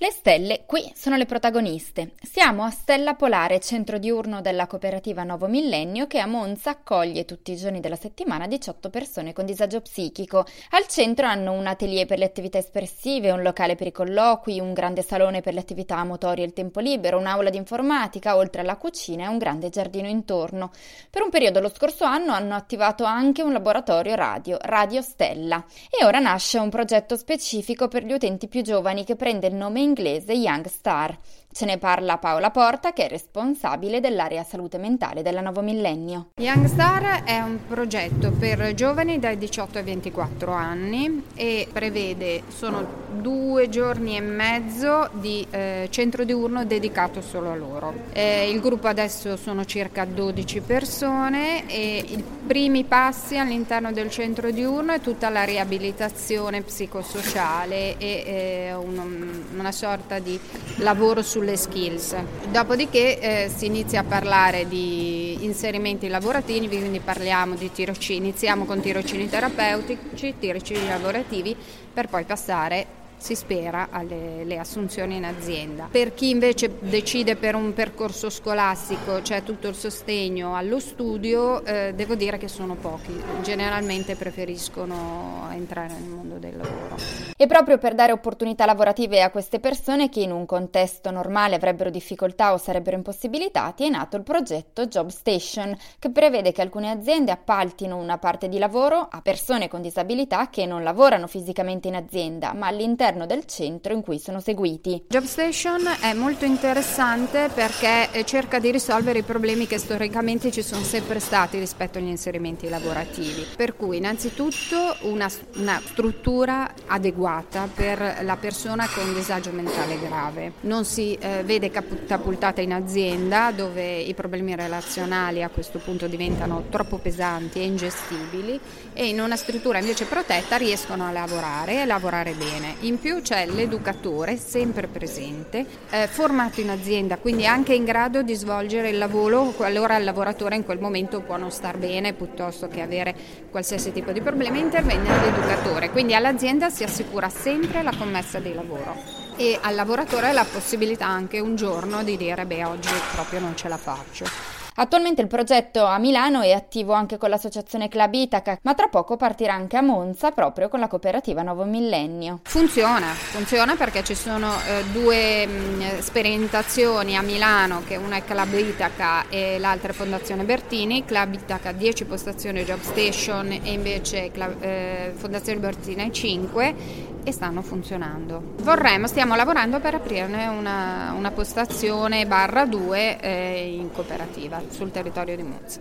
Le stelle qui sono le protagoniste. Siamo a Stella Polare, centro diurno della cooperativa Nuovo Millennio che a Monza accoglie tutti i giorni della settimana 18 persone con disagio psichico. Al centro hanno un atelier per le attività espressive, un locale per i colloqui, un grande salone per le attività motori e il tempo libero, un'aula di informatica, oltre alla cucina e un grande giardino intorno. Per un periodo lo scorso anno hanno attivato anche un laboratorio radio, Radio Stella. E ora nasce un progetto specifico per gli utenti più giovani che prende il nome inglese Young Star. Ce ne parla Paola Porta, che è responsabile dell'area salute mentale della Nuovo Millennio. Young Star è un progetto per giovani dai 18 ai 24 anni e prevede, sono due giorni e mezzo di eh, centro diurno dedicato solo a loro. Eh, il gruppo adesso sono circa 12 persone e i primi passi all'interno del centro diurno è tutta la riabilitazione psicosociale e eh, un, una sorta di lavoro su sulle skills. Dopodiché eh, si inizia a parlare di inserimenti lavorativi, quindi parliamo di tirocini, iniziamo con tirocini terapeutici, tirocini lavorativi per poi passare si spera alle assunzioni in azienda. Per chi invece decide per un percorso scolastico, c'è cioè tutto il sostegno allo studio, eh, devo dire che sono pochi, generalmente preferiscono entrare nel mondo del lavoro. E proprio per dare opportunità lavorative a queste persone che in un contesto normale avrebbero difficoltà o sarebbero impossibilitati, è nato il progetto Job Station, che prevede che alcune aziende appaltino una parte di lavoro a persone con disabilità che non lavorano fisicamente in azienda, ma all'interno all'interno del centro in cui sono seguiti. JobStation è molto interessante perché eh, cerca di risolvere i problemi che storicamente ci sono sempre stati rispetto agli inserimenti lavorativi. Per cui innanzitutto una, una struttura adeguata per la persona con disagio mentale grave. Non si eh, vede catapultata in azienda dove i problemi relazionali a questo punto diventano troppo pesanti e ingestibili e in una struttura invece protetta riescono a lavorare e lavorare bene. In più c'è l'educatore sempre presente, eh, formato in azienda, quindi anche in grado di svolgere il lavoro qualora il lavoratore in quel momento può non star bene piuttosto che avere qualsiasi tipo di problema, interviene l'educatore, quindi all'azienda si assicura sempre la commessa di lavoro e al lavoratore la possibilità anche un giorno di dire beh oggi proprio non ce la faccio. Attualmente il progetto a Milano è attivo anche con l'associazione Club Itaca, ma tra poco partirà anche a Monza proprio con la cooperativa Nuovo Millennio. Funziona, funziona perché ci sono eh, due mh, mm, sperimentazioni a Milano, che una è Club Itaca e l'altra è Fondazione Bertini. Club Itaca 10 postazioni Job Station e invece Club, eh, Fondazione Bertini 5 e stanno funzionando. Vorremmo, stiamo lavorando per aprirne una, una postazione barra 2 eh, in cooperativa sul territorio di Monza.